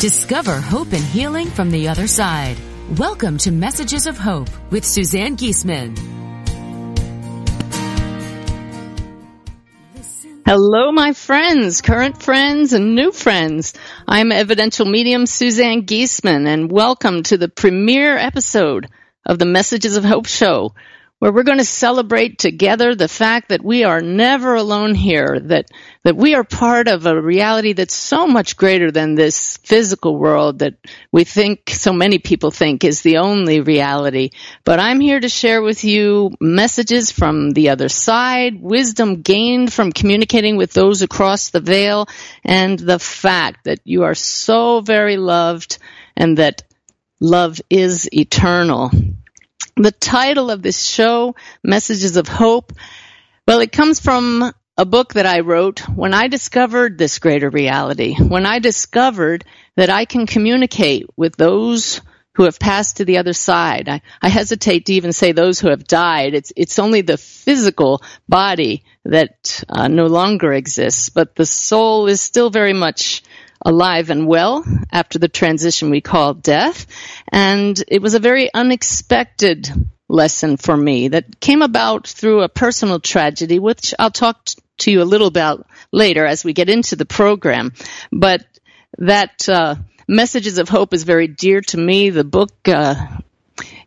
Discover hope and healing from the other side. Welcome to Messages of Hope with Suzanne Giesemann. Hello, my friends, current friends, and new friends. I'm evidential medium Suzanne Giesemann, and welcome to the premiere episode of the Messages of Hope show, where we're going to celebrate together the fact that we are never alone here, that, that we are part of a reality that's so much greater than this physical world that we think, so many people think is the only reality. But I'm here to share with you messages from the other side, wisdom gained from communicating with those across the veil, and the fact that you are so very loved and that love is eternal. The title of this show, Messages of Hope, well, it comes from a book that I wrote when I discovered this greater reality, when I discovered that I can communicate with those who have passed to the other side. I, I hesitate to even say those who have died. It's, it's only the physical body that uh, no longer exists, but the soul is still very much alive and well after the transition we call death. And it was a very unexpected lesson for me that came about through a personal tragedy, which I'll talk to you a little about later as we get into the program. But that uh, Messages of Hope is very dear to me. The book uh,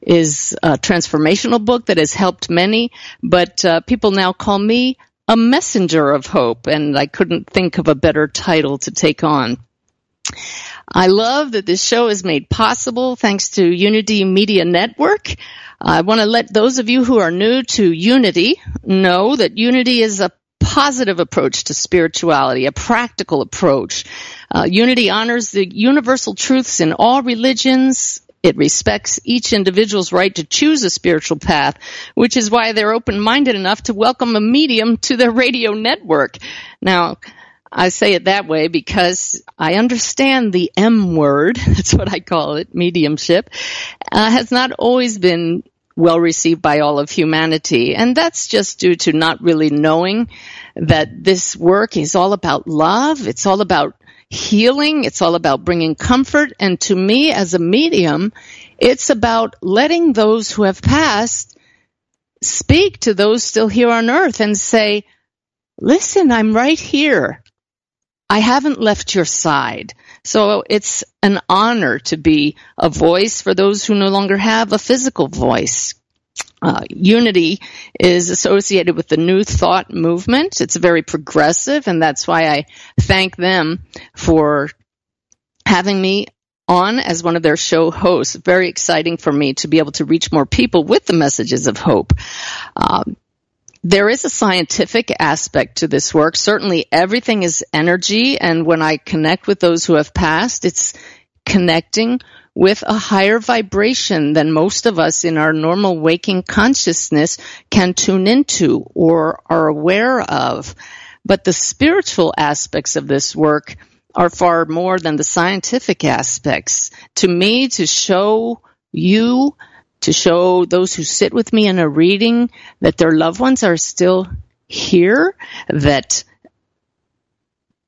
is a transformational book that has helped many, but uh, people now call me a messenger of hope, and I couldn't think of a better title to take on. I love that this show is made possible thanks to Unity Media Network. I want to let those of you who are new to Unity know that Unity is a positive approach to spirituality, a practical approach. Uh, Unity honors the universal truths in all religions, it respects each individual's right to choose a spiritual path, which is why they're open-minded enough to welcome a medium to their radio network. Now, I say it that way because I understand the M word, that's what I call it, mediumship, uh, has not always been well received by all of humanity. And that's just due to not really knowing that this work is all about love. It's all about healing. It's all about bringing comfort. And to me, as a medium, it's about letting those who have passed speak to those still here on earth and say, listen, I'm right here. I haven't left your side. So it's an honor to be a voice for those who no longer have a physical voice. Uh, unity is associated with the New Thought movement. It's very progressive, and that's why I thank them for having me on as one of their show hosts. Very exciting for me to be able to reach more people with the messages of hope. Um, there is a scientific aspect to this work. Certainly everything is energy, and when I connect with those who have passed, it's connecting with a higher vibration than most of us in our normal waking consciousness can tune into or are aware of. But the spiritual aspects of this work are far more than the scientific aspects. To me, to show you, to show those who sit with me in a reading that their loved ones are still here, that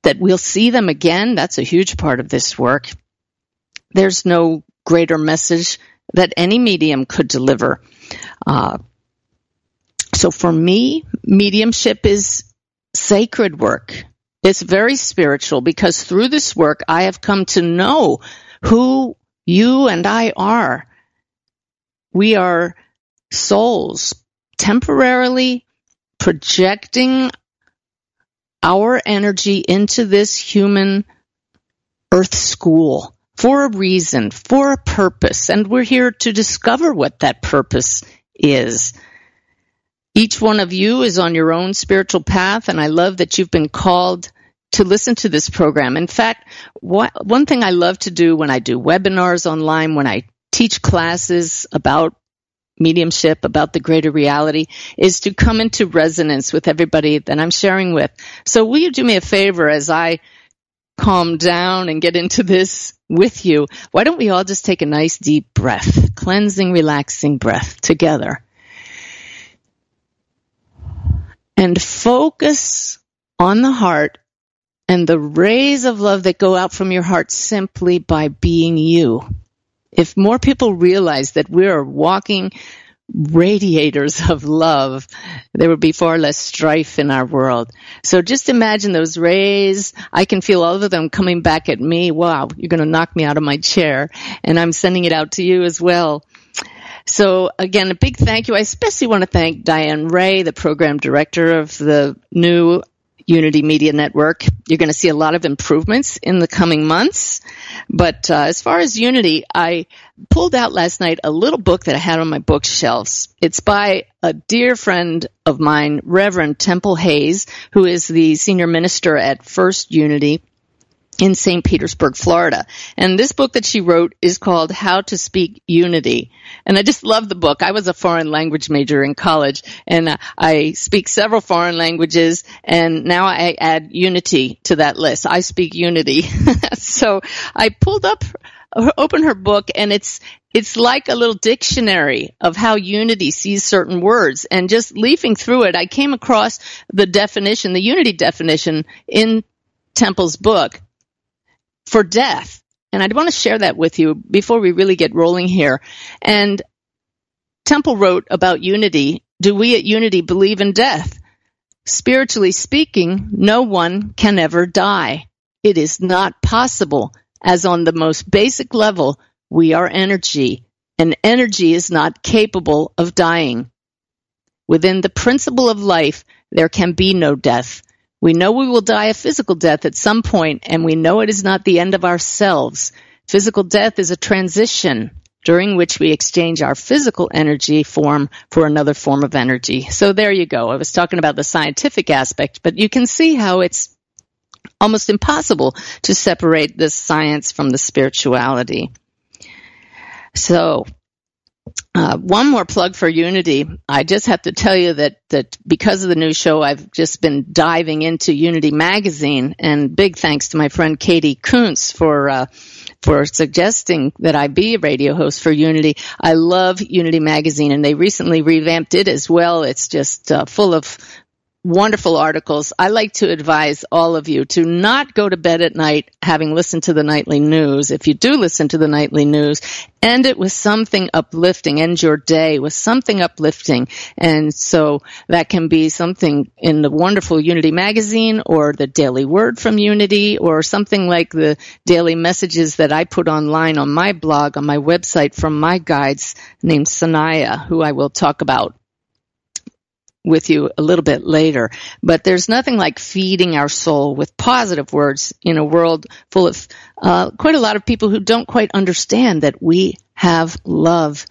that we'll see them again, that's a huge part of this work. There's no greater message that any medium could deliver. Uh, so for me, mediumship is sacred work. It's very spiritual because through this work, I have come to know who you and I are. We are souls temporarily projecting our energy into this human earth school for a reason, for a purpose, and we're here to discover what that purpose is. Each one of you is on your own spiritual path, and I love that you've been called to listen to this program. In fact, what, one thing I love to do when I do webinars online, when I teach classes about mediumship, about the greater reality, is to come into resonance with everybody that I'm sharing with. So will you do me a favor as I calm down and get into this with you? Why don't we all just take a nice deep breath, cleansing, relaxing breath together. And focus on the heart and the rays of love that go out from your heart simply by being you. If more people realize that we are walking radiators of love, there would be far less strife in our world. So just imagine those rays. I can feel all of them coming back at me. Wow, you're going to knock me out of my chair. And I'm sending it out to you as well. So again, a big thank you. I especially want to thank Diane Ray, the program director of the new Unity Media Network. You're going to see a lot of improvements in the coming months. But uh, as far as Unity, I pulled out last night a little book that I had on my bookshelves. It's by a dear friend of mine, Reverend Temple Hayes, who is the senior minister at First Unity in St. Petersburg, Florida. And this book that she wrote is called How to Speak Unity. And I just love the book. I was a foreign language major in college and uh, I speak several foreign languages and now I add unity to that list. I speak unity. so I pulled up open her book and it's it's like a little dictionary of how unity sees certain words and just leafing through it i came across the definition the unity definition in temple's book for death. And I want to share that with you before we really get rolling here. And Temple wrote about unity. Do we at unity believe in death? Spiritually speaking, no one can ever die. It is not possible, as on the most basic level, we are energy, and energy is not capable of dying. Within the principle of life, there can be no death. We know we will die a physical death at some point, and we know it is not the end of ourselves. Physical death is a transition during which we exchange our physical energy form for another form of energy. So there you go. I was talking about the scientific aspect, but you can see how it's almost impossible to separate the science from the spirituality. So uh, one more plug for Unity. I just have to tell you that that because of the new show, I've just been diving into Unity magazine, and big thanks to my friend Katie Kuntz for. Uh, for suggesting that I be a radio host for Unity. I love Unity Magazine and they recently revamped it as well. It's just uh, full of wonderful articles. I like to advise all of you to not go to bed at night having listened to the nightly news. If you do listen to the nightly news, end it with something uplifting. End your day with something uplifting. And so that can be something in the wonderful Unity magazine or the daily word from Unity or something like the daily messages that I put online on my blog, on my website from my guides named Sanaya, who I will talk about with you a little bit later. But there's nothing like feeding our soul with positive words in a world full of uh, quite a lot of people who don't quite understand that we have love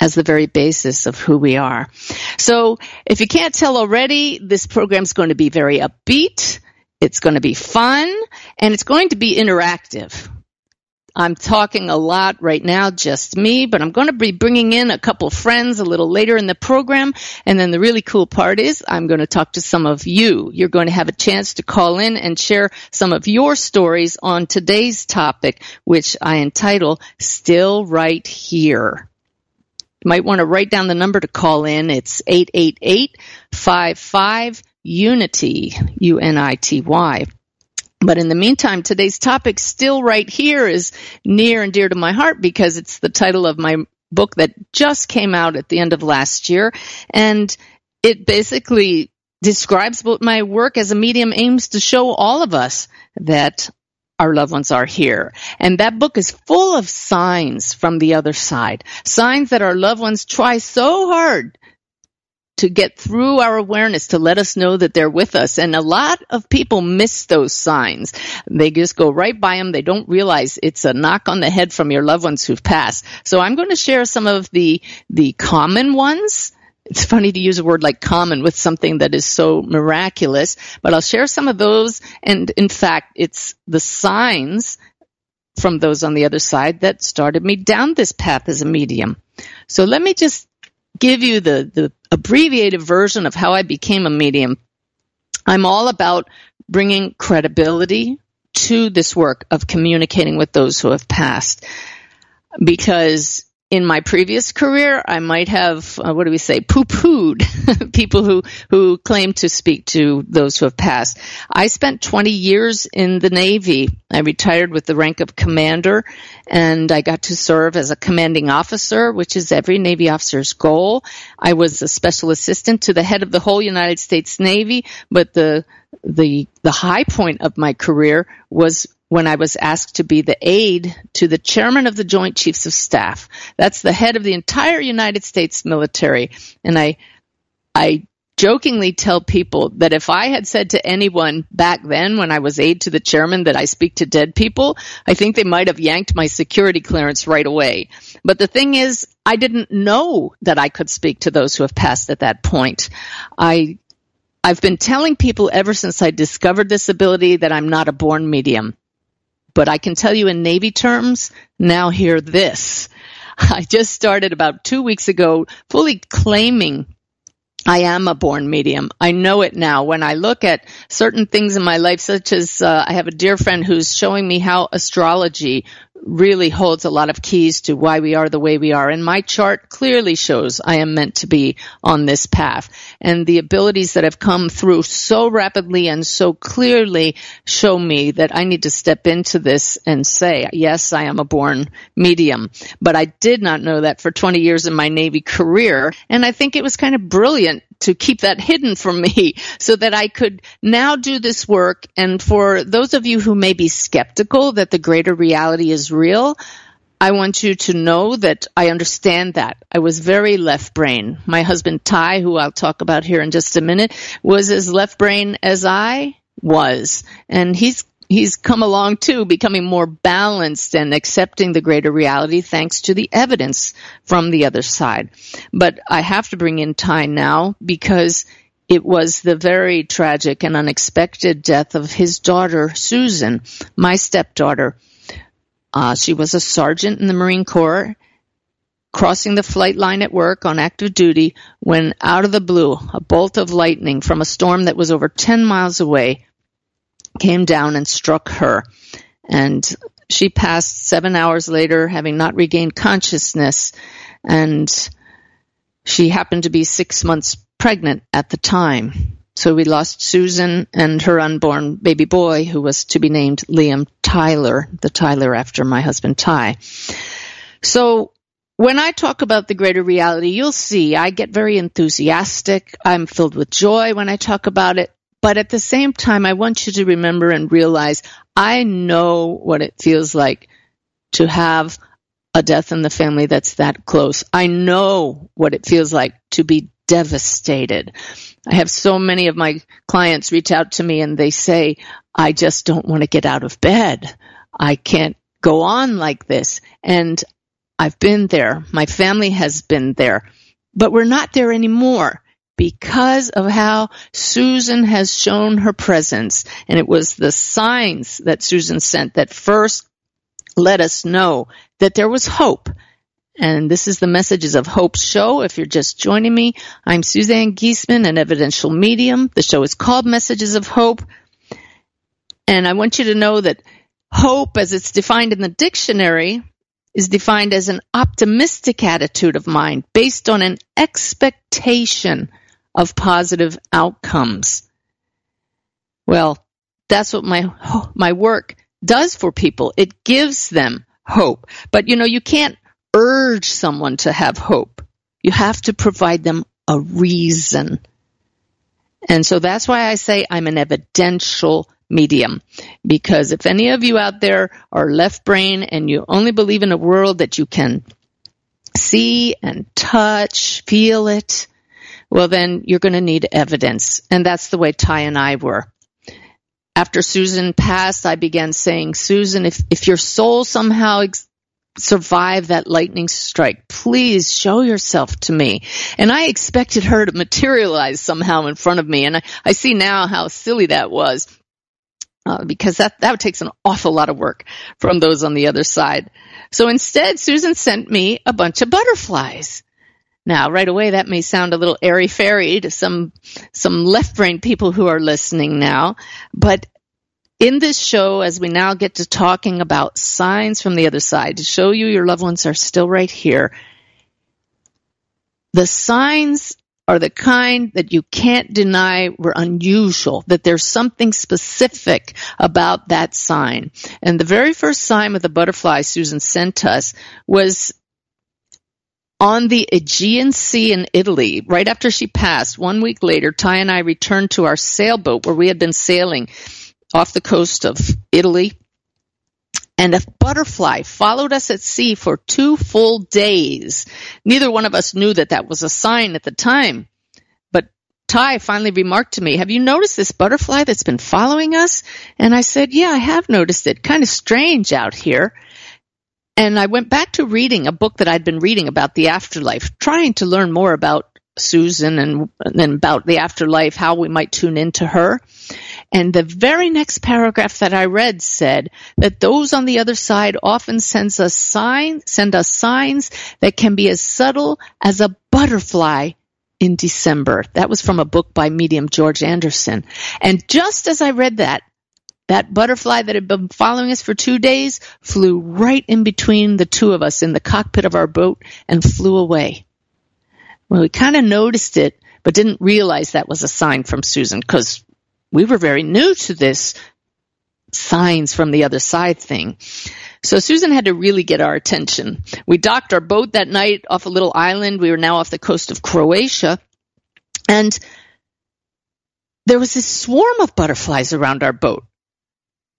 as the very basis of who we are. So if you can't tell already, this program is going to be very upbeat. It's going to be fun and it's going to be interactive. I'm talking a lot right now, just me, but I'm going to be bringing in a couple friends a little later in the program. And then the really cool part is I'm going to talk to some of you. You're going to have a chance to call in and share some of your stories on today's topic, which I entitle Still Right Here. You might want to write down the number to call in. It's 888 55 Unity, U-N-I-T-Y. But in the meantime, today's topic still right here is near and dear to my heart because it's the title of my book that just came out at the end of last year. And it basically describes what my work as a medium aims to show all of us that our loved ones are here. And that book is full of signs from the other side. Signs that our loved ones try so hard to get through our awareness to let us know that they're with us. And a lot of people miss those signs. They just go right by them. They don't realize it's a knock on the head from your loved ones who've passed. So I'm going to share some of the, the common ones. It's funny to use a word like common with something that is so miraculous, but I'll share some of those. And in fact, it's the signs from those on the other side that started me down this path as a medium. So let me just give you the, the abbreviated version of how I became a medium. I'm all about bringing credibility to this work of communicating with those who have passed because in my previous career, I might have, uh, what do we say, poo-pooed people who, who claim to speak to those who have passed. I spent 20 years in the Navy. I retired with the rank of commander and I got to serve as a commanding officer, which is every Navy officer's goal. I was a special assistant to the head of the whole United States Navy, but the the the high point of my career was when I was asked to be the aide to the chairman of the Joint Chiefs of Staff. That's the head of the entire United States military. And I, I jokingly tell people that if I had said to anyone back then when I was aide to the chairman that I speak to dead people, I think they might have yanked my security clearance right away. But the thing is, I didn't know that I could speak to those who have passed at that point. I I've been telling people ever since I discovered this ability that I'm not a born medium. But I can tell you in Navy terms, now hear this. I just started about two weeks ago fully claiming I am a born medium. I know it now. When I look at certain things in my life, such as uh, I have a dear friend who's showing me how astrology really holds a lot of keys to why we are the way we are. And my chart clearly shows I am meant to be on this path. And the abilities that have come through so rapidly and so clearly show me that I need to step into this and say, yes, I am a born medium. But I did not know that for 20 years in my Navy career. And I think it was kind of brilliant to keep that hidden from me so that I could now do this work. And for those of you who may be skeptical that the greater reality is real, I want you to know that I understand that. I was very left brain. My husband Ty, who I'll talk about here in just a minute, was as left brain as I was. And he's he's come along too, becoming more balanced and accepting the greater reality thanks to the evidence from the other side. But I have to bring in Ty now because it was the very tragic and unexpected death of his daughter, Susan, my stepdaughter. Uh, she was a sergeant in the Marine Corps, crossing the flight line at work on active duty when out of the blue, a bolt of lightning from a storm that was over 10 miles away came down and struck her. And she passed seven hours later, having not regained consciousness. And she happened to be six months pregnant at the time. So we lost Susan and her unborn baby boy, who was to be named Liam Tyler, the Tyler after my husband Ty. So when I talk about the greater reality, you'll see I get very enthusiastic. I'm filled with joy when I talk about it. But at the same time, I want you to remember and realize I know what it feels like to have a death in the family that's that close. I know what it feels like to be devastated. I have so many of my clients reach out to me and they say, I just don't want to get out of bed. I can't go on like this. And I've been there. My family has been there, but we're not there anymore because of how Susan has shown her presence. And it was the signs that Susan sent that first let us know that there was hope. And this is the Messages of Hope show. If you're just joining me, I'm Suzanne Giesemann, an evidential medium. The show is called Messages of Hope. And I want you to know that hope, as it's defined in the dictionary, is defined as an optimistic attitude of mind based on an expectation of positive outcomes. Well, that's what my my work does for people. It gives them hope. But you know, you can't urge someone to have hope. You have to provide them a reason. And so that's why I say I'm an evidential medium. Because if any of you out there are left brain and you only believe in a world that you can see and touch, feel it, well, then you're going to need evidence. And that's the way Ty and I were. After Susan passed, I began saying, Susan, if, if your soul somehow ex- survived that lightning strike, please show yourself to me. And I expected her to materialize somehow in front of me. And I, I see now how silly that was. Uh, because that, that takes an awful lot of work from those on the other side. So instead, Susan sent me a bunch of butterflies. Now, right away, that may sound a little airy fairy to some some left brain people who are listening now, but in this show, as we now get to talking about signs from the other side to show you your loved ones are still right here, the signs are the kind that you can't deny were unusual, that there's something specific about that sign. And the very first sign with the butterfly Susan sent us was on the Aegean Sea in Italy, right after she passed, one week later, Ty and I returned to our sailboat where we had been sailing off the coast of Italy. And a butterfly followed us at sea for two full days. Neither one of us knew that that was a sign at the time. But Ty finally remarked to me, Have you noticed this butterfly that's been following us? And I said, Yeah, I have noticed it. Kind of strange out here. And I went back to reading a book that I'd been reading about the afterlife, trying to learn more about Susan and, and about the afterlife, how we might tune into her. And the very next paragraph that I read said that those on the other side often sends us signs, send us signs that can be as subtle as a butterfly in December. That was from a book by medium George Anderson. And just as I read that, that butterfly that had been following us for two days flew right in between the two of us in the cockpit of our boat and flew away. Well, we kind of noticed it, but didn't realize that was a sign from Susan because we were very new to this signs from the other side thing. So Susan had to really get our attention. We docked our boat that night off a little island. We were now off the coast of Croatia. And there was this swarm of butterflies around our boat.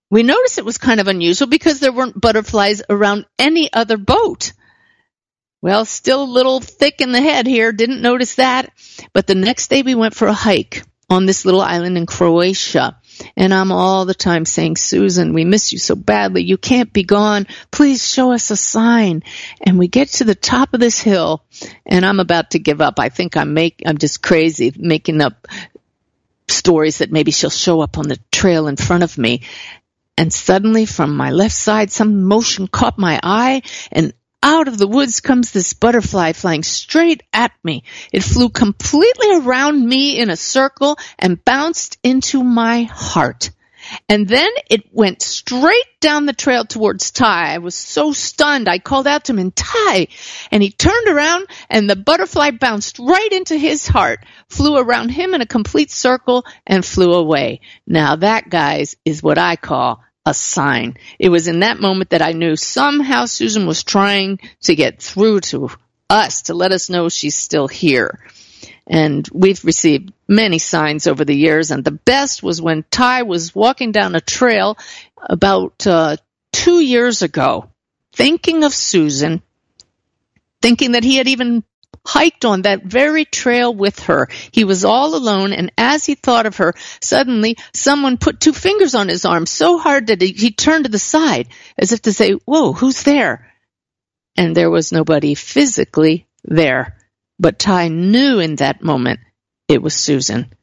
We noticed it was kind of unusual because there weren't butterflies around any other boat. Well, still a little thick in the head here, didn't notice that. But the next day we went for a hike on this little island in Croatia. And I'm all the time saying, Susan, we miss you so badly. You can't be gone. Please show us a sign. And we get to the top of this hill and I'm about to give up. I think I'm make, I'm just crazy making up stories that maybe she'll show up on the trail in front of me. And suddenly from my left side, some motion caught my eye and out of the woods comes this butterfly flying straight at me. It flew completely around me in a circle and bounced into my heart. And then it went straight down the trail towards Ty. I was so stunned. I called out to him, Ty. And he turned around and the butterfly bounced right into his heart, flew around him in a complete circle and flew away. Now that, guys, is what I call a sign. It was in that moment that I knew somehow Susan was trying to get through to us to let us know she's still here. And we've received many signs over the years, and the best was when Ty was walking down a trail about uh, two years ago, thinking of Susan, thinking that he had even hiked on that very trail with her. He was all alone, and as he thought of her, suddenly someone put two fingers on his arm so hard that he, he turned to the side as if to say, Whoa, who's there? And there was nobody physically there. But Ty knew in that moment it was Susan.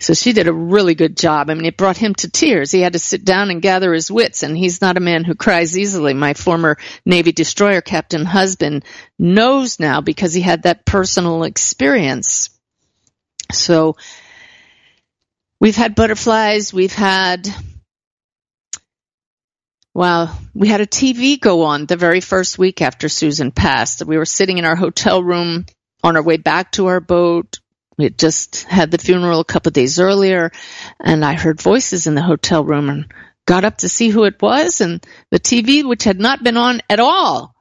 So she did a really good job. I mean, it brought him to tears. He had to sit down and gather his wits, and he's not a man who cries easily. My former Navy destroyer captain husband knows now because he had that personal experience. So we've had butterflies, we've had Wow. We had a TV go on the very first week after Susan passed. We were sitting in our hotel room on our way back to our boat. We had just had the funeral a couple of days earlier and I heard voices in the hotel room and got up to see who it was and the TV, which had not been on at all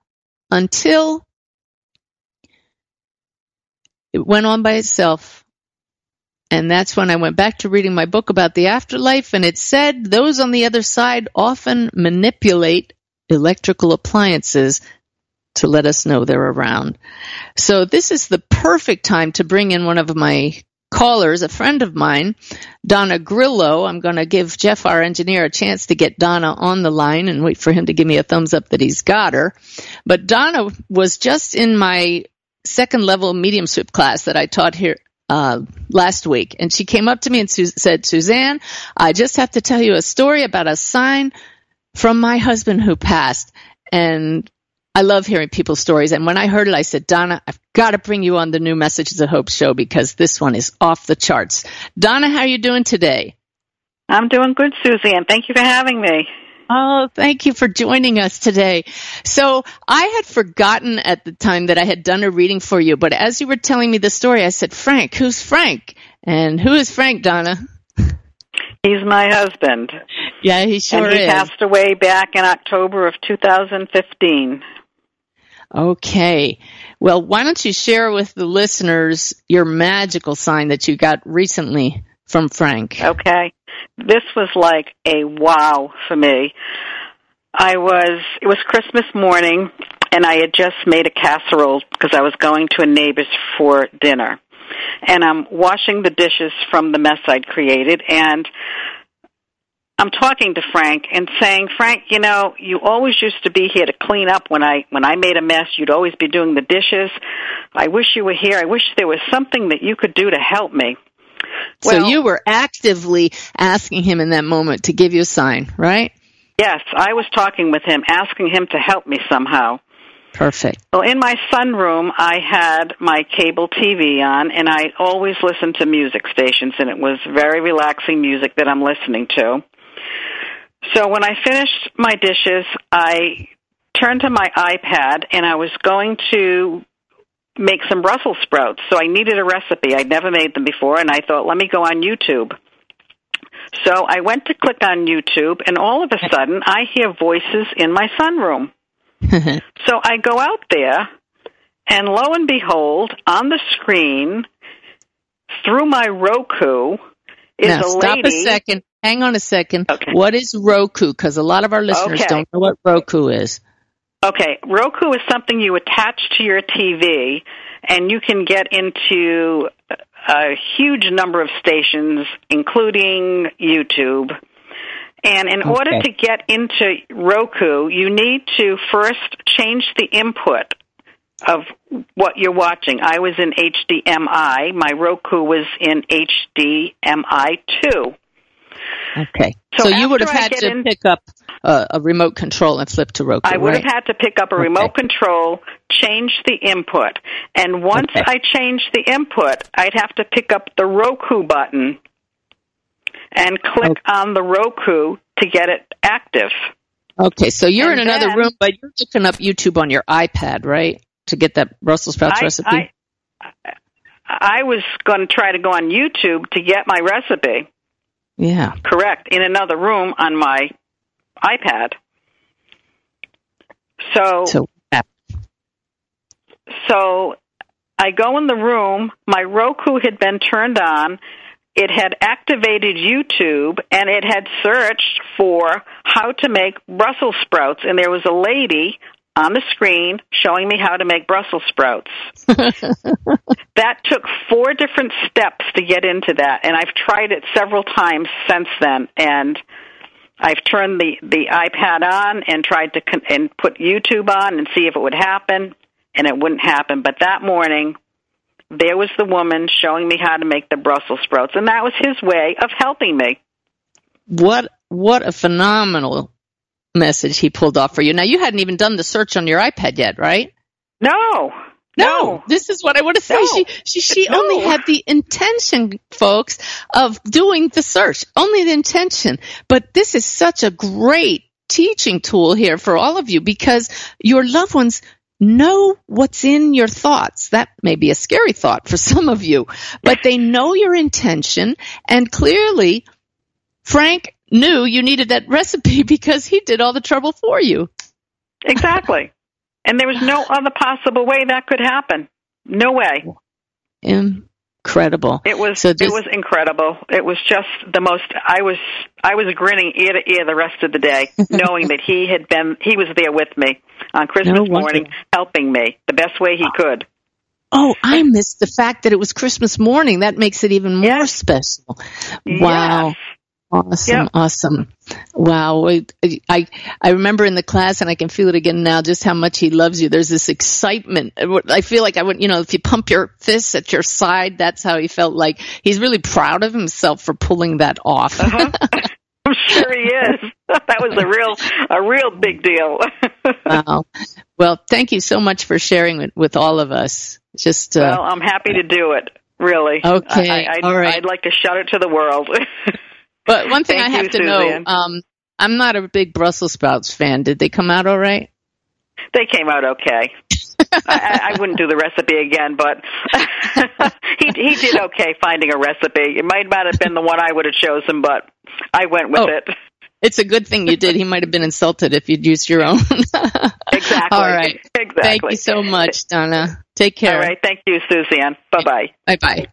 until it went on by itself. And that's when I went back to reading my book about the afterlife, and it said those on the other side often manipulate electrical appliances to let us know they're around. So this is the perfect time to bring in one of my callers, a friend of mine, Donna Grillo. I'm going to give Jeff, our engineer, a chance to get Donna on the line and wait for him to give me a thumbs up that he's got her. But Donna was just in my second level mediumship class that I taught here uh, last week, and she came up to me and su- said, "Suzanne, I just have to tell you a story about a sign from my husband who passed." And I love hearing people's stories. And when I heard it, I said, Donna, I've got to bring you on the new Messages of Hope show because this one is off the charts. Donna, how are you doing today? I'm doing good, Susie, and Thank you for having me. Oh, thank you for joining us today. So I had forgotten at the time that I had done a reading for you, but as you were telling me the story, I said, Frank, who's Frank? And who is Frank, Donna? He's my husband. Yeah, he sure and he is. passed away back in October of 2015. Okay. Well, why don't you share with the listeners your magical sign that you got recently from Frank? Okay this was like a wow for me. I was, it was Christmas morning, and I had just made a casserole because I was going to a neighbor's for dinner. And I'm washing the dishes from the mess I'd created, and I'm talking to Frank and saying, Frank, you know, you always used to be here to clean up when I when I made a mess. You'd always be doing the dishes. I wish you were here. I wish there was something that you could do to help me. Well, so you were actively asking him in that moment to give you a sign, right? Yes, I was talking with him, asking him to help me somehow. Perfect. Well, in my sunroom, I had my cable TV on, and I always listened to music stations, and it was very relaxing music that I'm listening to. So when I finished my dishes, I turned to my iPad, and I was going to make some Brussels sprouts. So I needed a recipe. I'd never made them before, and I thought, let me go on YouTube. So I went to click on YouTube, and all of a sudden, I hear voices in my sunroom. so I go out there, and lo and behold, on the screen, through my Roku, is now, a stop a second. Hang on a second. Okay. What is Roku? Because a lot of our listeners Okay. don't know what Roku is. Okay, Roku is something you attach to your TV, and you can get into a huge number of stations, including YouTube. And in order to get into Roku, you need to first change the input of what you're watching. I was in HDMI. My Roku was in HDMI2. Okay. So So, you would have had to in- pick up a, a remote control and flip to Roku, I would right? have had to pick up a Okay. remote control, change the input, and once Okay. I changed the input, I'd have to pick up the Roku button and click Okay. on the Roku to get it active. okay, so you're And in another then- room, but you're looking up YouTube on your iPad, right? To get that Brussels sprouts I, recipe? I, I was going to try to go on YouTube to get my recipe yeah. correct in another room on my iPad. So So, yeah. So I go in the room. My Roku had been turned on. It had activated YouTube and it had searched for how to make Brussels sprouts. And there was a lady on the screen showing me how to make Brussels sprouts. that took four different steps to get into that. And I've tried it several times since then. And I've turned the, the iPad on and tried to con- and put YouTube on and see if it would happen and it wouldn't happen. But that morning, there was the woman showing me how to make the Brussels sprouts, and that was his way of helping me. What what a phenomenal message he pulled off for you. Now you hadn't even done the search on your iPad yet, right? No. No, this is what I want to say. No. She she she No. only had the intention, folks, of doing the search. Only the intention. But this is such a great teaching tool here for all of you because your loved ones know what's in your thoughts. That may be a scary thought for some of you, but they know your intention and clearly Frank knew you needed that recipe because he did all the trouble for you. Exactly. and there was no other possible way that could happen. No way. Incredible. It was So it was incredible. It was just the most I was I was grinning ear to ear the rest of the day, knowing that he had been he was there with me on Christmas No morning, helping me the best way he could. Oh, I missed the fact that it was Christmas morning. That makes it even more Yes. special. Wow. Yes. Awesome, Yep. awesome. Wow. I, I remember in the class and I can feel it again now just how much he loves you. There's this excitement. I feel like I would, you know, if you pump your fists at your side, that's how he felt like he's really proud of himself for pulling that off. Uh-huh. I'm sure he is. that was a real a real big deal. wow. Well, thank you so much for sharing it with all of us. Just uh, well, I'm happy to do it. Really. Okay, I, I, all right. I'd like to shout it to the world. But one thing I have you, to know, um, I'm not a big Brussels sprouts fan. Did they come out all right? they came out okay. I, I I wouldn't do the recipe again, but he he did okay finding a recipe. It might not have been the one I would have chosen, but I went with Oh, it. It's a good thing you did. He might have been insulted if you'd used your own. Exactly. All right. Exactly. Thank you so much, Donna. Take care. All right. Thank you, Suzanne. Bye bye. Bye bye.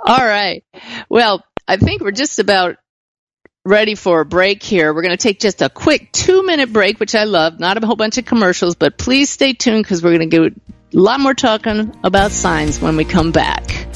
All right. Well, I think we're just about ready for a break here. We're going to take just a quick two minute break, which I love. Not a whole bunch of commercials, but please stay tuned because we're going to do a lot more talking about signs when we come back.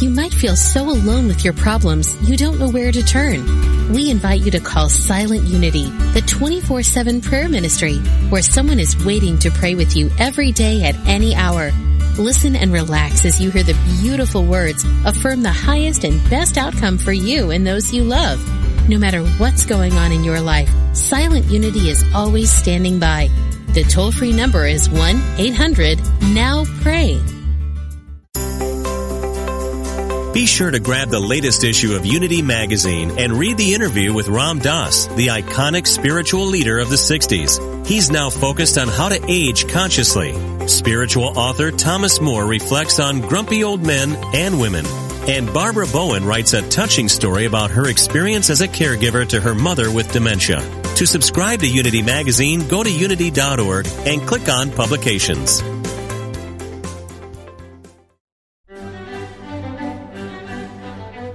You might feel so alone with your problems you don't know where to turn. We invite you to call Silent Unity, the 24-7 prayer ministry, where someone is waiting to pray with you every day at any hour. Listen and relax as you hear the beautiful words affirm the highest and best outcome for you and those you love. No matter what's going on in your life, Silent Unity is always standing by. The toll-free number is 1-800-NOW-PRAY. Be sure to grab the latest issue of Unity magazine and read the interview with Ram Dass, the iconic spiritual leader of the 60s. He's now focused on how to age consciously. Spiritual author Thomas Moore reflects on grumpy old men and women. And Barbara Bowen writes a touching story about her experience as a caregiver to her mother with dementia. To subscribe to Unity magazine, go to unity.org and click on publications.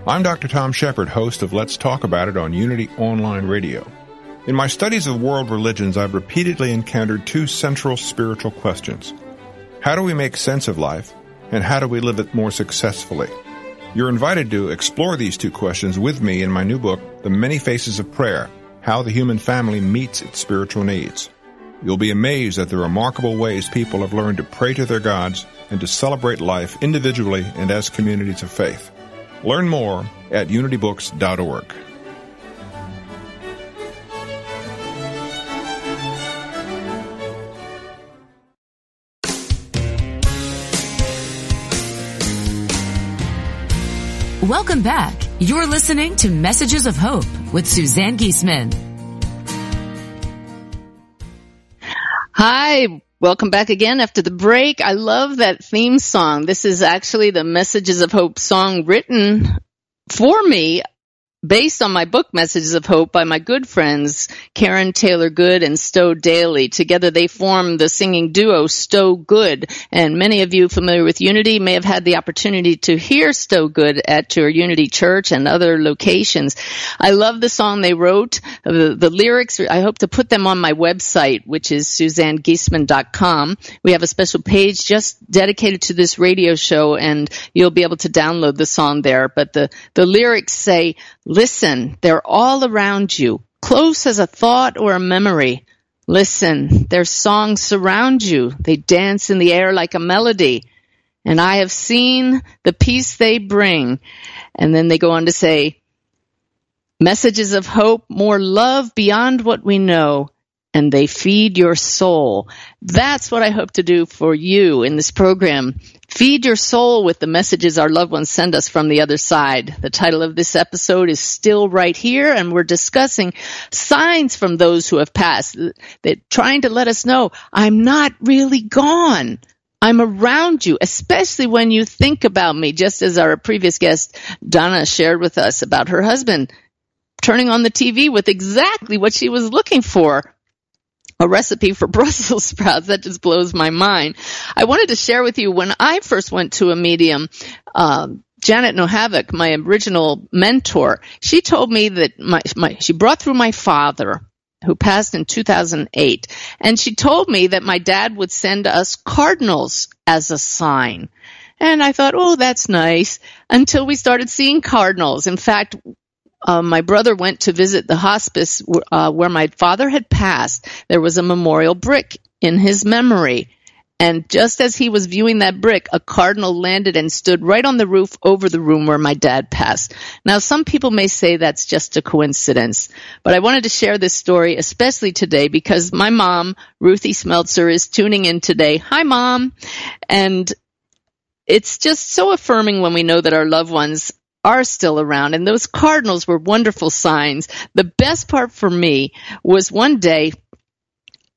I'm Dr. Tom Shepherd, host of Let's Talk About It on Unity Online Radio. In my studies of world religions, I've repeatedly encountered two central spiritual questions. How do we make sense of life, and how do we live it more successfully? You're invited to explore these two questions with me in my new book, The Many Faces of Prayer How the Human Family Meets Its Spiritual Needs. You'll be amazed at the remarkable ways people have learned to pray to their gods and to celebrate life individually and as communities of faith. Learn more at unitybooks.org. Welcome back. You're listening to Messages of Hope with Suzanne Giesemann. Hi, Welcome back again after the break. I love that theme song. This is actually the Messages of Hope song written for me based on my book Messages of Hope by my good friends Karen Taylor Good and Stowe Dailey. Together they form the singing duo Stowe Good. And many of you familiar with Unity may have had the opportunity to hear Stowe Good at your Unity Church and other locations. I love the song they wrote. The, the lyrics, I hope to put them on my website, which is suzannegiesemann.com. We have a special page just dedicated to this radio show and you'll be able to download the song there. But the, the lyrics say, Listen, they're all around you, close as a thought or a memory. Listen, their songs surround you. They dance in the air like a melody. And I have seen the peace they bring. And then they go on to say, messages of hope, more love beyond what we know and they feed your soul. That's what I hope to do for you in this program. Feed your soul with the messages our loved ones send us from the other side. The title of this episode is Still Right Here, and we're discussing signs from those who have passed that trying to let us know I'm not really gone. I'm around you, especially when you think about me, just as our previous guest, Donna, shared with us about her husband turning on the TV with exactly what she was looking for a recipe for Brussels sprouts. That just blows my mind. I wanted to share with you when I first went to a medium, um, Janet Nohavec, my original mentor, she told me that my, my, she brought through my father who passed in 2008. And she told me that my dad would send us cardinals as a sign. And I thought, oh, that's nice until we started seeing cardinals. In fact, uh, my brother went to visit the hospice uh, where my father had passed. There was a memorial brick in his memory. And just as he was viewing that brick, a cardinal landed and stood right on the roof over the room where my dad passed. Now, some people may say that's just a coincidence, but I wanted to share this story, especially today, because my mom, Ruthie Smeltzer, is tuning in today. Hi, mom. And it's just so affirming when we know that our loved ones are still around. And those cardinals were wonderful signs. The best part for me was one day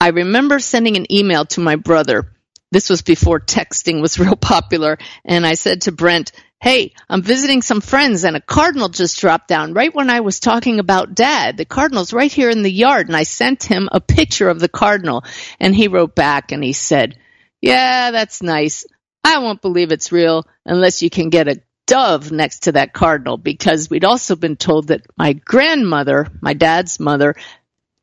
I remember sending an email to my brother. This was before texting was real popular. And I said to Brent, Hey, I'm visiting some friends and a cardinal just dropped down right when I was talking about dad. The cardinal's right here in the yard. And I sent him a picture of the cardinal and he wrote back and he said, yeah, that's nice. I won't believe it's real unless you can get a dove next to that cardinal because we'd also been told that my grandmother, my dad's mother,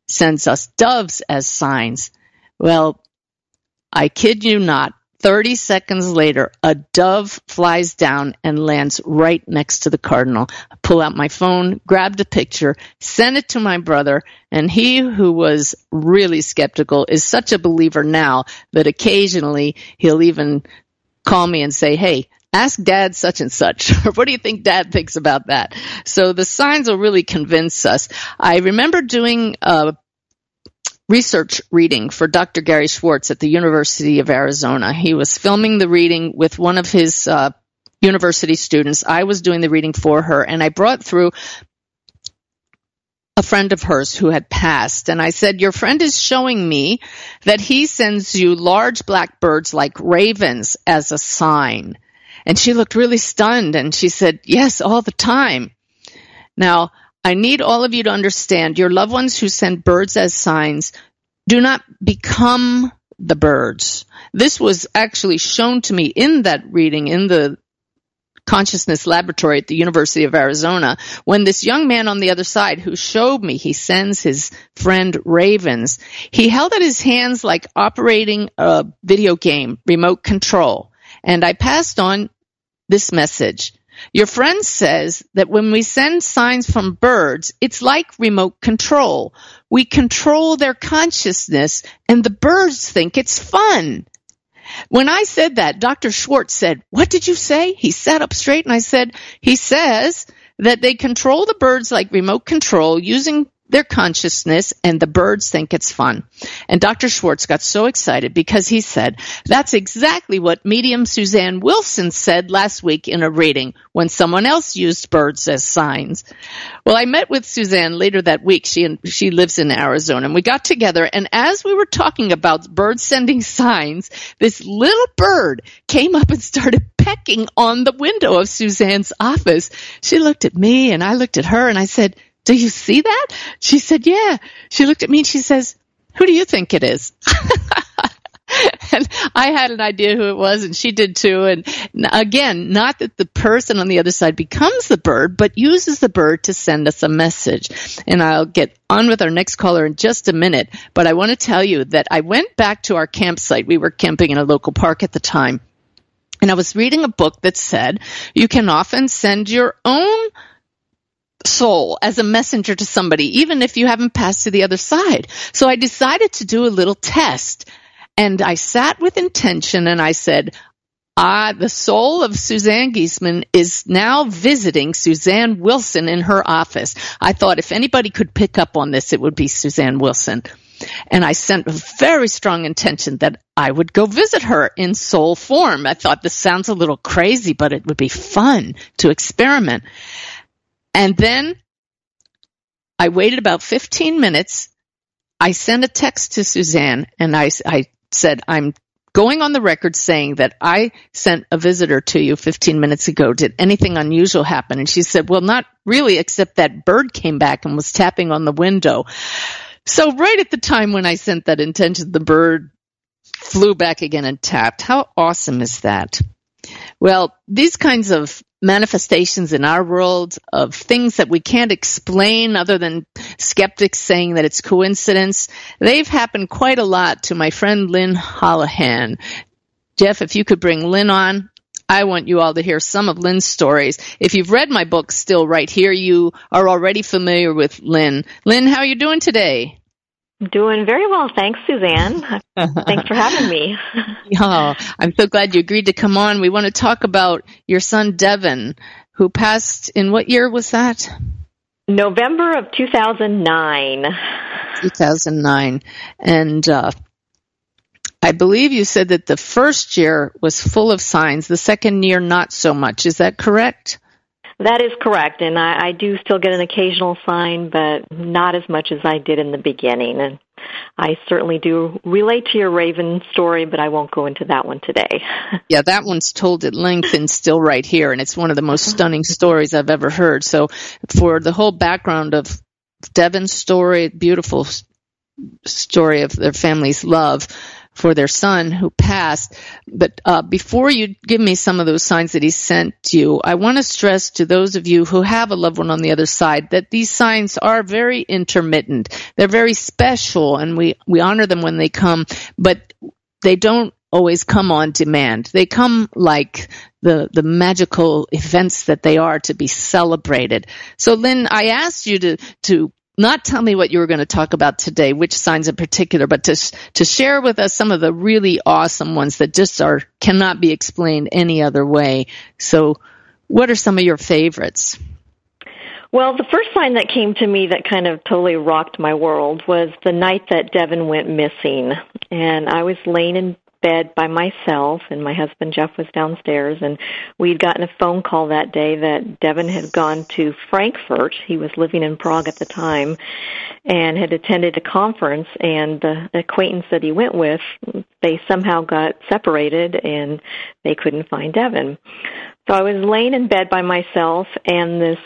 sends us doves as signs. Well, I kid you not. 30 seconds later, a dove flies down and lands right next to the cardinal. I pull out my phone, grabbed a picture, sent it to my brother, and he who was really skeptical is such a believer now that occasionally he'll even call me and say, Hey, ask dad such and such. Or what do you think dad thinks about that? So the signs will really convince us. I remember doing a research reading for dr gary schwartz at the university of arizona. He was filming the reading with one of his uh, university students. I was doing the reading for her and i brought through a friend of hers who had passed and I said, your friend is showing me that he sends you large black birds like ravens as a sign. And she looked really stunned and she said, Yes, all the time. Now, I need all of you to understand your loved ones who send birds as signs do not become the birds. This was actually shown to me in that reading in the consciousness laboratory at the University of Arizona when this young man on the other side who showed me he sends his friend ravens, he held out his hands like operating a video game remote control. And I passed on this message. Your friend says that when we send signs from birds, it's like remote control. We control their consciousness and the birds think it's fun. When I said that, Dr. Schwartz said, what did you say? He sat up straight and I said, he says that they control the birds like remote control using their consciousness and the birds think it's fun. And Dr. Schwartz got so excited because he said, that's exactly what medium Suzanne Wilson said last week in a reading when someone else used birds as signs. Well, I met with Suzanne later that week. She, she lives in Arizona and we got together and as we were talking about birds sending signs, this little bird came up and started pecking on the window of Suzanne's office. She looked at me and I looked at her and I said, do you see that? She said, yeah. She looked at me and she says, who do you think it is? and I had an idea who it was, and she did too. And again, not that the person on the other side becomes the bird, but uses the bird to send us a message. And I'll get on with our next caller in just a minute. But I want to tell you that I went back to our campsite. We were camping in a local park at the time. And I was reading a book that said you can often send your own soul as a messenger to somebody, even if you haven't passed to the other side. So I decided to do a little test and I sat with intention and I said, Ah, the soul of Suzanne Giesemann is now visiting Suzanne Wilson in her office. I thought if anybody could pick up on this, it would be Suzanne Wilson. And I sent a very strong intention that I would go visit her in soul form. I thought this sounds a little crazy, but it would be fun to experiment. And then I waited about 15 minutes. I sent a text to Suzanne and I, I said, I'm going on the record saying that I sent a visitor to you 15 minutes ago. Did anything unusual happen? And she said, well, not really, except that bird came back and was tapping on the window. So right at the time when I sent that intention, the bird flew back again and tapped. How awesome is that? Well, these kinds of manifestations in our world of things that we can't explain other than skeptics saying that it's coincidence, they've happened quite a lot to my friend Lynn Holohan. Jeff, if you could bring Lynn on, I want you all to hear some of Lynn's stories. If you've read my book, Still Right Here, you are already familiar with Lynn. Lynn, how are you doing today? Doing very well. Thanks, Suzanne. Thanks for having me. oh, I'm so glad you agreed to come on. We want to talk about your son, Devin, who passed in what year was that? November of 2009. 2009. And, uh, I believe you said that the first year was full of signs, the second year not so much. Is that correct? That is correct, and I, I do still get an occasional sign, but not as much as I did in the beginning. And I certainly do relate to your Raven story, but I won't go into that one today. yeah, that one's told at length and still right here, and it's one of the most stunning stories I've ever heard. So, for the whole background of Devin's story, beautiful story of their family's love, for their son who passed. But uh, before you give me some of those signs that he sent you, I want to stress to those of you who have a loved one on the other side that these signs are very intermittent. They're very special, and we we honor them when they come, but they don't always come on demand. They come like the the magical events that they are to be celebrated. So Lynn, I asked you to to not tell me what you were going to talk about today, which signs in particular, but to to share with us some of the really awesome ones that just are cannot be explained any other way. So, what are some of your favorites? Well, the first sign that came to me that kind of totally rocked my world was the night that Devin went missing. And I was laying in bed by myself, and my husband Jeff was downstairs, and we'd gotten a phone call that day that Devin had gone to Frankfurt. He was living in Prague at the time, and had attended a conference. And the acquaintance that he went with, they somehow got separated, and they couldn't find Devin. So I was laying in bed by myself, and this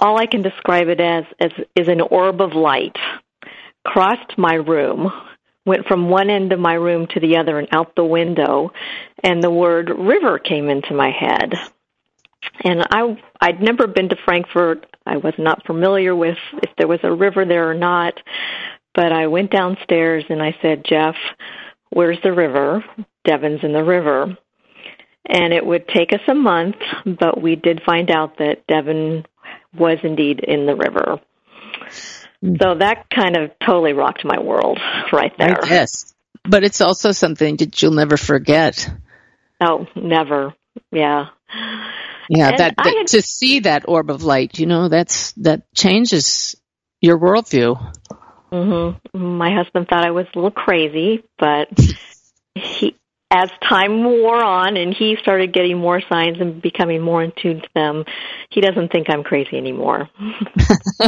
all I can describe it as, as is an orb of light crossed my room went from one end of my room to the other and out the window and the word river came into my head. And i i'd never been to frankfurt. I was not familiar with if there was a river there or not. But i went downstairs and i said jeff where's the river? Devin's in the river. And it would take us a month but we did find out that devin was indeed in the river so that kind of totally rocked my world right there. Yes. But it's also something that you'll never forget. Oh, never. Yeah. Yeah, that, that had, to see that orb of light, you know, that's that changes your worldview. Mm-hmm. My husband thought I was a little crazy, but he, as time wore on and he started getting more signs and becoming more in tune to them, he doesn't think I'm crazy anymore.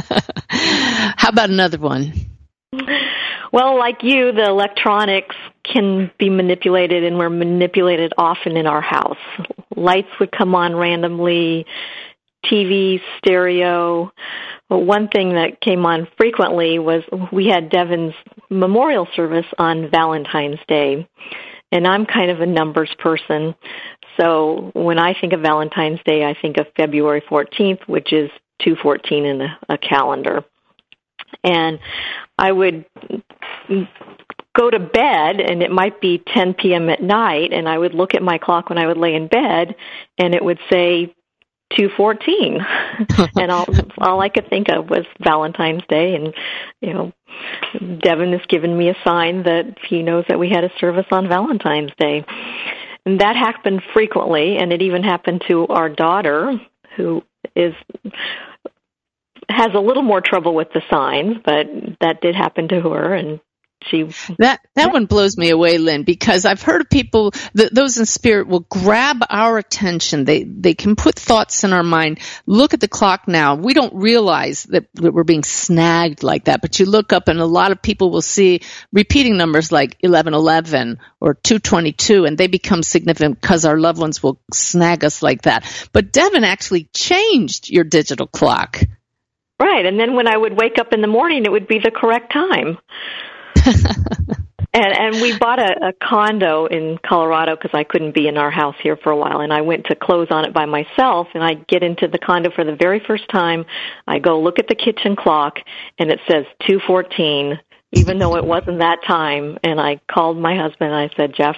How about another one? Well, like you, the electronics can be manipulated and we're manipulated often in our house. Lights would come on randomly, TV, stereo. But one thing that came on frequently was we had Devin's memorial service on Valentine's Day. And I'm kind of a numbers person. So when I think of Valentine's Day, I think of February 14th, which is 214 in a, a calendar. And I would go to bed and it might be 10 p.m. at night and I would look at my clock when I would lay in bed and it would say 214 and all all I could think of was Valentine's Day and you know Devin has given me a sign that he knows that we had a service on Valentine's Day. And that happened frequently and it even happened to our daughter who is has a little more trouble with the signs, but that did happen to her and she that that one blows me away lynn because i've heard of people that those in spirit will grab our attention. They they can put thoughts in our mind. Look at the clock now. We don't realize that, that we're being snagged like that but you look up and a lot of people will see repeating numbers like 1111 or 222 and they become significant because our loved ones will snag us like that. But devin actually changed your digital clock. Right and then when i would wake up in the morning it would be the correct time and and we bought a, a condo in Colorado because I couldn't be in our house here for a while, and I went to close on it by myself. And I get into the condo for the very first time. I go look at the kitchen clock, and it says two fourteen, even though it wasn't that time. And I called my husband. and I said, Jeff,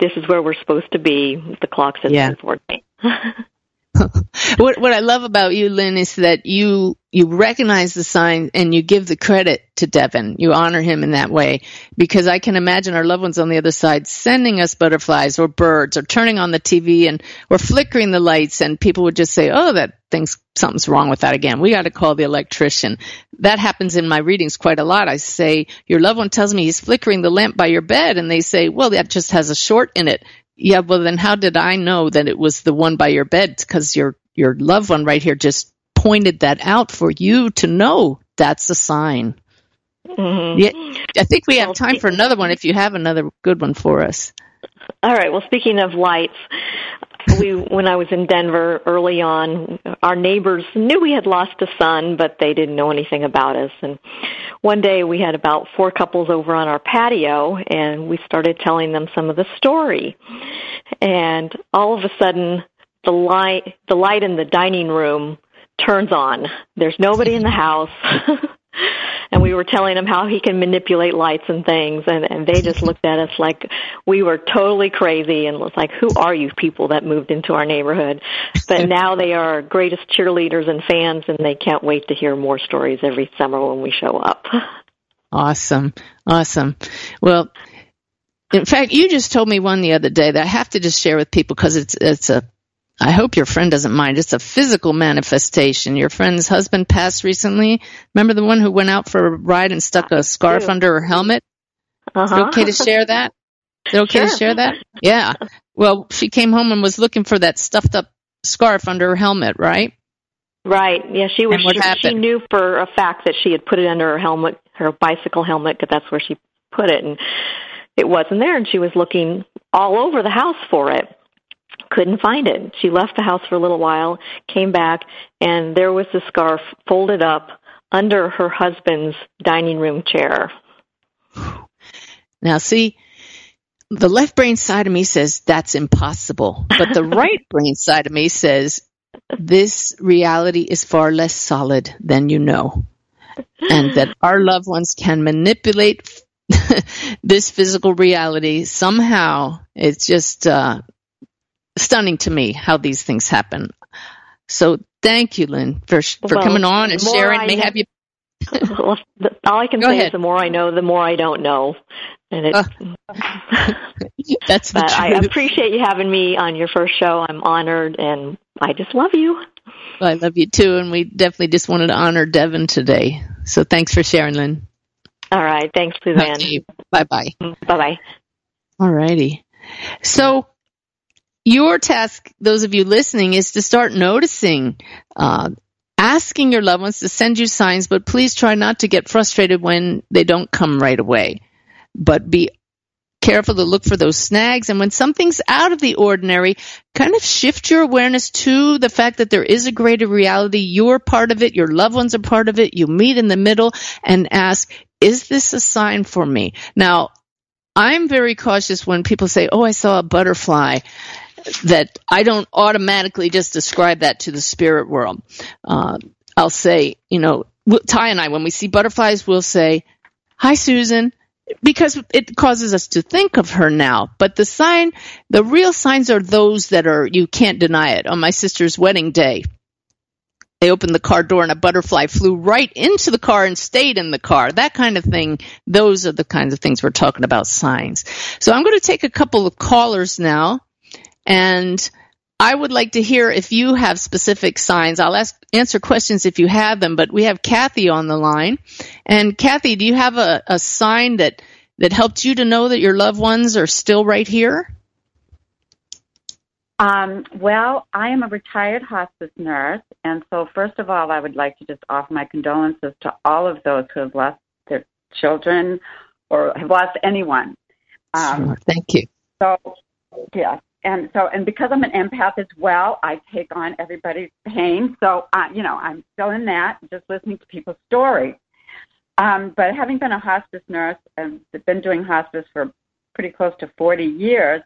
this is where we're supposed to be. The clock says yeah. two fourteen. what what I love about you, Lynn, is that you you recognize the sign and you give the credit to Devin. You honor him in that way because I can imagine our loved ones on the other side sending us butterflies or birds or turning on the TV and or flickering the lights and people would just say, "Oh, that thing's something's wrong with that again. We got to call the electrician." That happens in my readings quite a lot. I say, "Your loved one tells me he's flickering the lamp by your bed," and they say, "Well, that just has a short in it." Yeah, well then how did I know that it was the one by your bed? Because your your loved one right here just pointed that out for you to know that's a sign. Mm-hmm. Yeah, I think we have time for another one if you have another good one for us. All right. Well, speaking of lights, we when I was in Denver early on, our neighbors knew we had lost a son, but they didn't know anything about us. And one day we had about four couples over on our patio, and we started telling them some of the story. And all of a sudden, the light the light in the dining room turns on. There's nobody in the house. and we were telling him how he can manipulate lights and things and and they just looked at us like we were totally crazy and was like who are you people that moved into our neighborhood? But now they are our greatest cheerleaders and fans and they can't wait to hear more stories every summer when we show up. Awesome. Awesome. Well in fact, you just told me one the other day that I have to just share with people because it's it's a I hope your friend doesn't mind. It's a physical manifestation. Your friend's husband passed recently. Remember the one who went out for a ride and stuck a scarf under her helmet? Uh-huh. Is it uh-huh. okay to share that? Is it okay sure. to share that? Yeah. Well, she came home and was looking for that stuffed up scarf under her helmet, right? Right. Yeah, she was. She, she knew for a fact that she had put it under her helmet, her bicycle helmet, because that's where she put it, and it wasn't there. And she was looking all over the house for it couldn't find it. She left the house for a little while, came back, and there was the scarf folded up under her husband's dining room chair. Now, see, the left brain side of me says that's impossible, but the right brain side of me says this reality is far less solid than you know, and that our loved ones can manipulate this physical reality somehow. It's just uh, stunning to me how these things happen. So thank you, Lynn, for for well, coming on and sharing. I May know, have you. all I can Go say ahead. is the more I know, the more I don't know. And it, uh, that's the but I appreciate you having me on your first show. I'm honored, and I just love you. Well, I love you too, and we definitely just wanted to honor Devin today. So thanks for sharing, Lynn. All right. Thanks, Suzanne. Bye bye. Bye bye. All righty. So your task, those of you listening, is to start noticing, uh, asking your loved ones to send you signs, but please try not to get frustrated when they don't come right away. But be careful to look for those snags. And when something's out of the ordinary, kind of shift your awareness to the fact that there is a greater reality. You're part of it. Your loved ones are part of it. You meet in the middle and ask, is this a sign for me? Now, I'm very cautious when people say, oh, I saw a butterfly that I don't automatically just describe that to the spirit world. Uh, I'll say, you know, Ty and I, when we see butterflies, we'll say, hi, Susan because it causes us to think of her now. But the sign, the real signs are those that are, you can't deny it. On my sister's wedding day, they opened the car door and a butterfly flew right into the car and stayed in the car. That kind of thing. Those are the kinds of things we're talking about signs. So I'm going to take a couple of callers now and I would like to hear if you have specific signs. I'll ask, answer questions if you have them, but we have Kathy on the line. And Kathy, do you have a, a sign that, that helped you to know that your loved ones are still right here? Um, well, I am a retired hospice nurse, and so first of all, I would like to just offer my condolences to all of those who have lost their children or have lost anyone. Um, sure. Thank you. So, yeah, and so and because I'm an empath as well, I take on everybody's pain. So uh, you know, I'm still in that, just listening to people's stories. Um, but having been a hospice nurse and been doing hospice for pretty close to 40 years,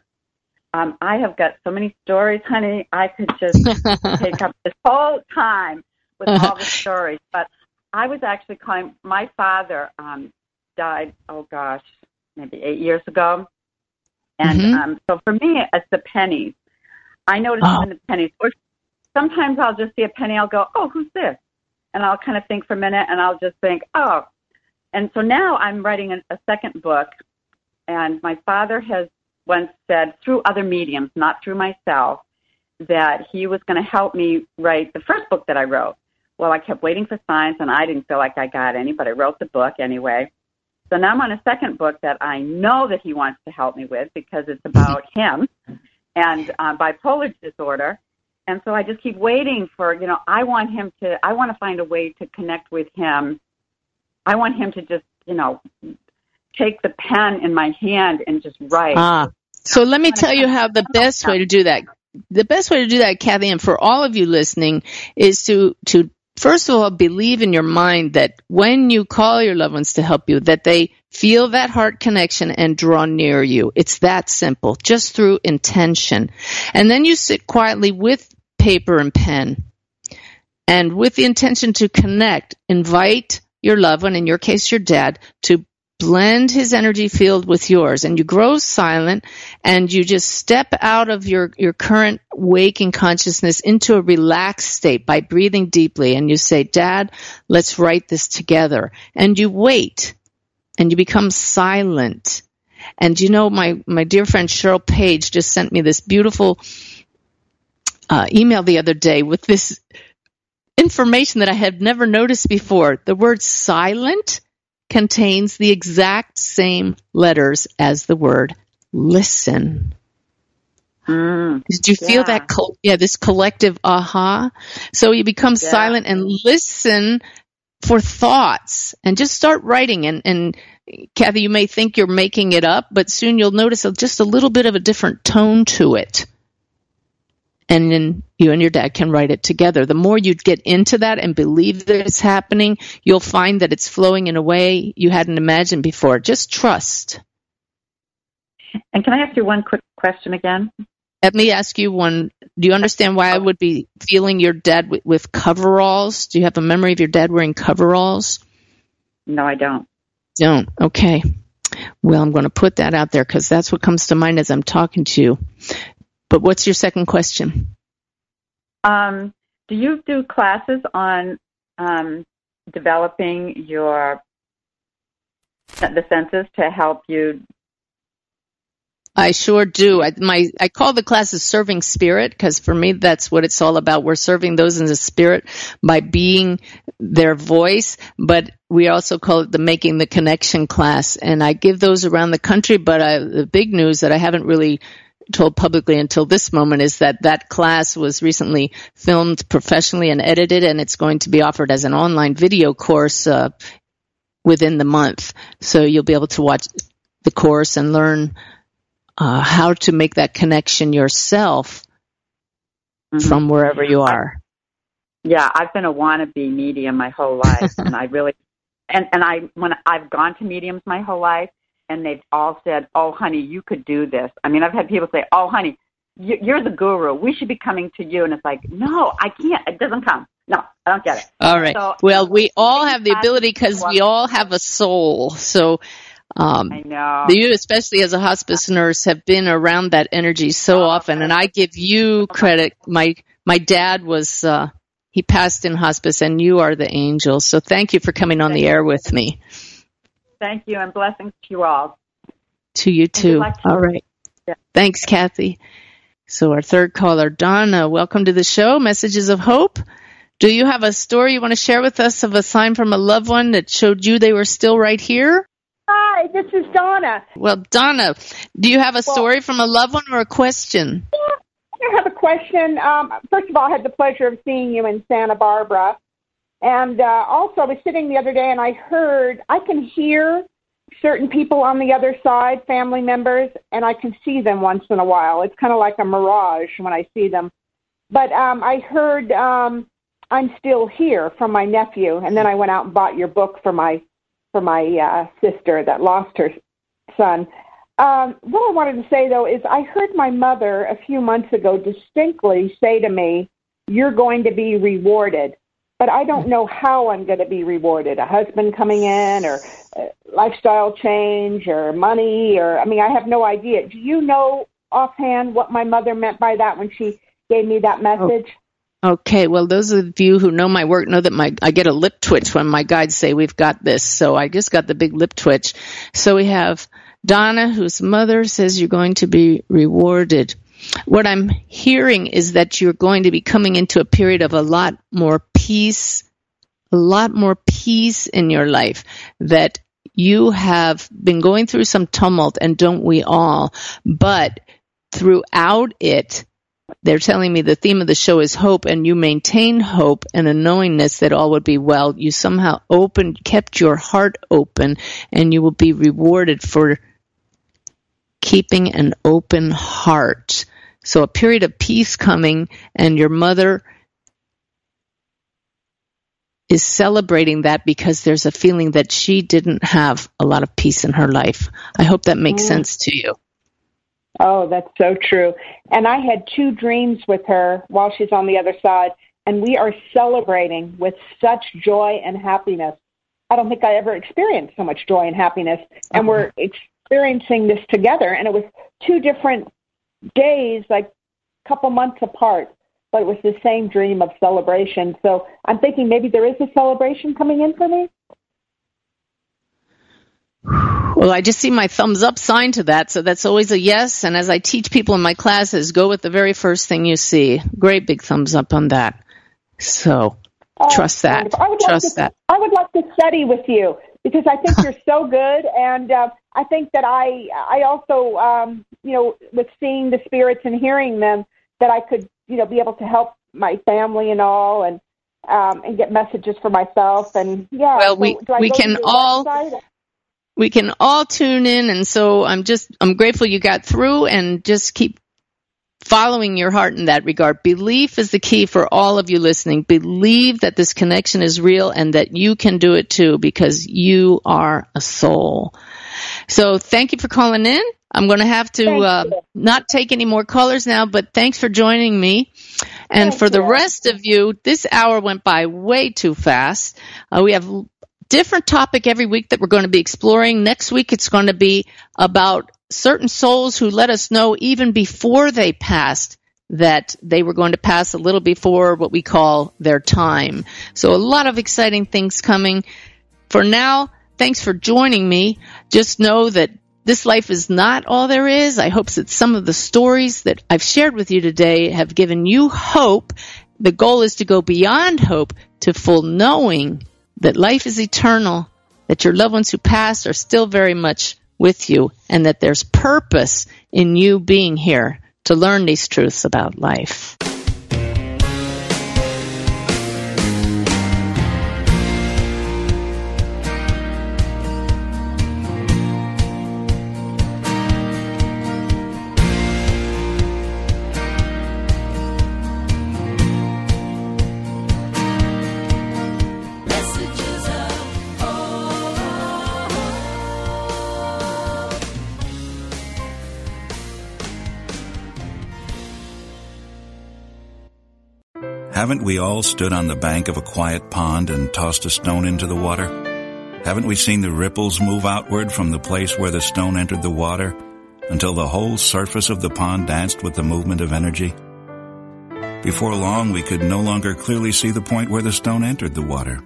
um, I have got so many stories, honey. I could just take up this whole time with all the stories. But I was actually calling. My father um, died. Oh gosh, maybe eight years ago and mm-hmm. um, so for me, it's the pennies. I notice oh. when the pennies, or sometimes I'll just see a penny, I'll go, oh, who's this? And I'll kind of think for a minute and I'll just think, oh. And so now I'm writing a, a second book, and my father has once said through other mediums, not through myself, that he was going to help me write the first book that I wrote. Well, I kept waiting for signs, and I didn't feel like I got any, but I wrote the book anyway. So now I'm on a second book that I know that he wants to help me with because it's about him and uh, bipolar disorder. And so I just keep waiting for, you know, I want him to, I want to find a way to connect with him. I want him to just, you know, take the pen in my hand and just write. Ah, so let me tell you how the best way to do that. The best way to do that, Kathy, and for all of you listening, is to to first of all, believe in your mind that when you call your loved ones to help you, that they feel that heart connection and draw near you. It's that simple, just through intention. And then you sit quietly with paper and pen and with the intention to connect, invite your loved one, in your case, your dad, to blend his energy field with yours and you grow silent and you just step out of your, your current waking consciousness into a relaxed state by breathing deeply and you say, Dad, let's write this together. And you wait and you become silent. And you know, my, my dear friend Cheryl Page just sent me this beautiful uh, email the other day with this information that I had never noticed before. The word silent contains the exact same letters as the word listen. Mm, Did you feel yeah. that? Co- yeah, this collective aha. So you become yeah. silent and listen for thoughts and just start writing. And, and Kathy, you may think you're making it up, but soon you'll notice just a little bit of a different tone to it and then you and your dad can write it together. The more you get into that and believe that it's happening, you'll find that it's flowing in a way you hadn't imagined before. Just trust. And can I ask you one quick question again? Let me ask you one. Do you understand why I would be feeling your dad with, with coveralls? Do you have a memory of your dad wearing coveralls? No, I don't. Don't. Okay. Well, I'm going to put that out there because that's what comes to mind as I'm talking to you. But what's your second question? Um, do you do classes on um, developing your the senses to help you I sure do. I, my I call the classes serving spirit because for me that's what it's all about. We're serving those in the spirit by being their voice, but we also call it the making the connection class. And I give those around the country. But I, the big news that I haven't really told publicly until this moment is that that class was recently filmed professionally and edited, and it's going to be offered as an online video course uh, within the month. So you'll be able to watch the course and learn uh, how to make that connection yourself mm-hmm. from wherever you are. Yeah, I've been a wannabe medium my whole life, and I really, and and I when I've gone to mediums my whole life, and they've all said, "Oh, honey, you could do this." I mean, I've had people say, "Oh, honey, you're the guru. We should be coming to you," and it's like, "No, I can't. It doesn't come." No, I don't get it. All right. So, well, we all have the ability because we all have a soul. So um, I know. You, especially as a hospice nurse, have been around that energy so oh, often, and I give you credit. My my dad was uh, he passed in hospice, and you are the angel. So thank you for coming on the air with me. Thank you, and blessings to you all. To you too. all right. Yeah. Thanks, Kathy. So our third caller, Donna, welcome to the show. Messages of hope. Do you have a story you want to share with us of a sign from a loved one that showed you they were still right here? Hi, this is Donna. Well, Donna, do you have a well, story from a loved one or a question? Yeah, I have a question. Um, first of all, I had the pleasure of seeing you in Santa Barbara. And uh, also, I was sitting the other day and I heard, I can hear certain people on the other side, family members, and I can see them once in a while. It's kind of like a mirage when I see them. But um, I heard um, I'm still here from my nephew, and then I went out and bought your book for my for my uh, sister that lost her son. Um, what I wanted to say though is I heard my mother a few months ago distinctly say to me, "You're going to be rewarded." But I don't know how I'm going to be rewarded. A husband coming in, or uh, lifestyle change, or money, or I mean, I have no idea. Do you know offhand what my mother meant by that when she gave me that message? Oh. Okay, well, those of you who know my work know that my I get a lip twitch when my guides say we've got this. So I just got the big lip twitch. So we have Donna, whose mother says you're going to be rewarded. What I'm hearing is that you're going to be coming into a period of a lot more peace, a lot more peace in your life. That you have been going through some tumult, and don't we all? But throughout it, they're telling me the theme of the show is hope and you maintain hope and a knowingness that all would be well. You somehow opened, kept your heart open and you will be rewarded for keeping an open heart. So a period of peace coming and your mother is celebrating that because there's a feeling that she didn't have a lot of peace in her life. I hope that makes mm. sense to you. Oh, that's so true. And I had two dreams with her while she's on the other side, and we are celebrating with such joy and happiness. I don't think I ever experienced so much joy and happiness. And we're experiencing this together. And it was two different days, like a couple months apart, but it was the same dream of celebration. So I'm thinking maybe there is a celebration coming in for me. Well, I just see my thumbs up sign to that, so that's always a yes. And as I teach people in my classes, go with the very first thing you see. Great big thumbs up on that. So oh, trust that. Trust to, that. I would like to study with you because I think you're so good, and uh, I think that I I also um, you know with seeing the spirits and hearing them that I could you know be able to help my family and all and um, and get messages for myself and yeah. Well, we so, we can all. Website? we can all tune in and so i'm just i'm grateful you got through and just keep following your heart in that regard. Belief is the key for all of you listening. Believe that this connection is real and that you can do it too because you are a soul. So thank you for calling in. I'm going to have to uh, not take any more callers now but thanks for joining me. And thank for you. the rest of you this hour went by way too fast. Uh, we have different topic every week that we're going to be exploring. Next week, it's going to be about certain souls who let us know even before they passed that they were going to pass a little before what we call their time. So a lot of exciting things coming. For now, thanks for joining me. Just know that this life is not all there is. I hope that some of the stories that I've shared with you today have given you hope. The goal is to go beyond hope to full knowing that life is eternal, that your loved ones who passed are still very much with you, and that there's purpose in you being here to learn these truths about life. Haven't we all stood on the bank of a quiet pond and tossed a stone into the water? Haven't we seen the ripples move outward from the place where the stone entered the water until the whole surface of the pond danced with the movement of energy? Before long, we could no longer clearly see the point where the stone entered the water.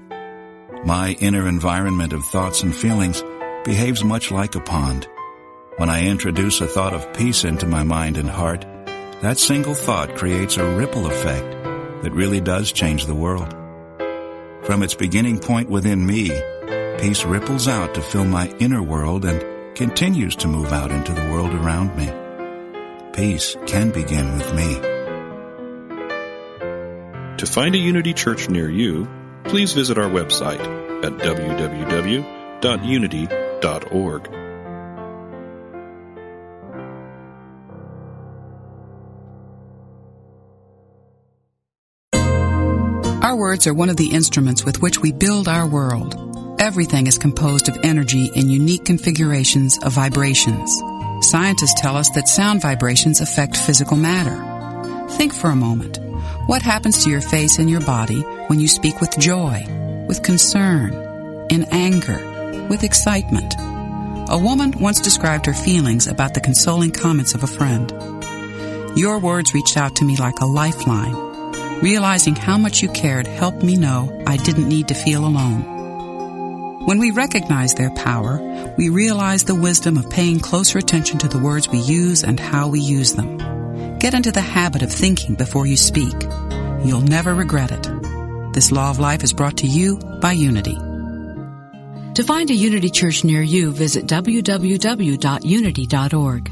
My inner environment of thoughts and feelings behaves much like a pond. When I introduce a thought of peace into my mind and heart, that single thought creates a ripple effect that really does change the world. From its beginning point within me, peace ripples out to fill my inner world and continues to move out into the world around me. Peace can begin with me. To find a Unity Church near you, please visit our website at www.unity.org. Our words are one of the instruments with which we build our world. Everything is composed of energy in unique configurations of vibrations. Scientists tell us that sound vibrations affect physical matter. Think for a moment. What happens to your face and your body when you speak with joy, with concern, in anger, with excitement? A woman once described her feelings about the consoling comments of a friend. Your words reached out to me like a lifeline Realizing how much you cared helped me know I didn't need to feel alone. When we recognize their power, we realize the wisdom of paying closer attention to the words we use and how we use them. Get into the habit of thinking before you speak. You'll never regret it. This law of life is brought to you by Unity. To find a Unity Church near you, visit www.unity.org.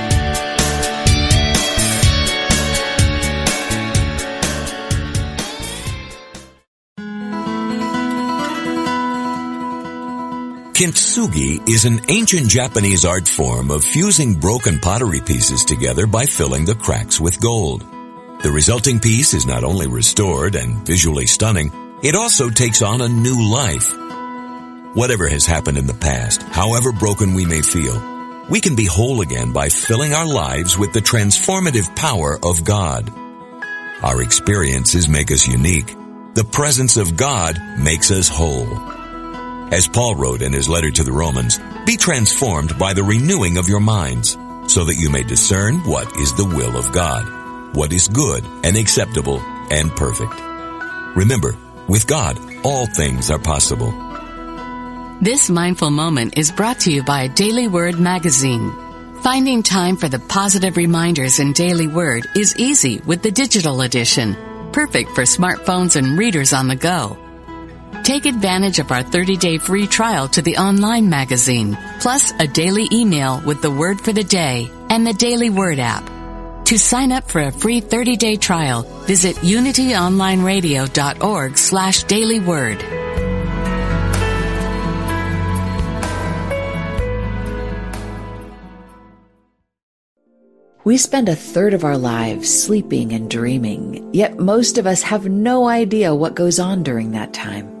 Kintsugi is an ancient Japanese art form of fusing broken pottery pieces together by filling the cracks with gold. The resulting piece is not only restored and visually stunning, it also takes on a new life. Whatever has happened in the past, however broken we may feel, we can be whole again by filling our lives with the transformative power of God. Our experiences make us unique. The presence of God makes us whole. As Paul wrote in his letter to the Romans, be transformed by the renewing of your minds, so that you may discern what is the will of God, what is good and acceptable and perfect. Remember, with God, all things are possible. This mindful moment is brought to you by Daily Word Magazine. Finding time for the positive reminders in Daily Word is easy with the digital edition, perfect for smartphones and readers on the go. Take advantage of our 30-day free trial to the online magazine, plus a daily email with the word for the day and the Daily Word app. To sign up for a free 30-day trial, visit unityonlineradio.org slash dailyword. We spend a third of our lives sleeping and dreaming, yet most of us have no idea what goes on during that time.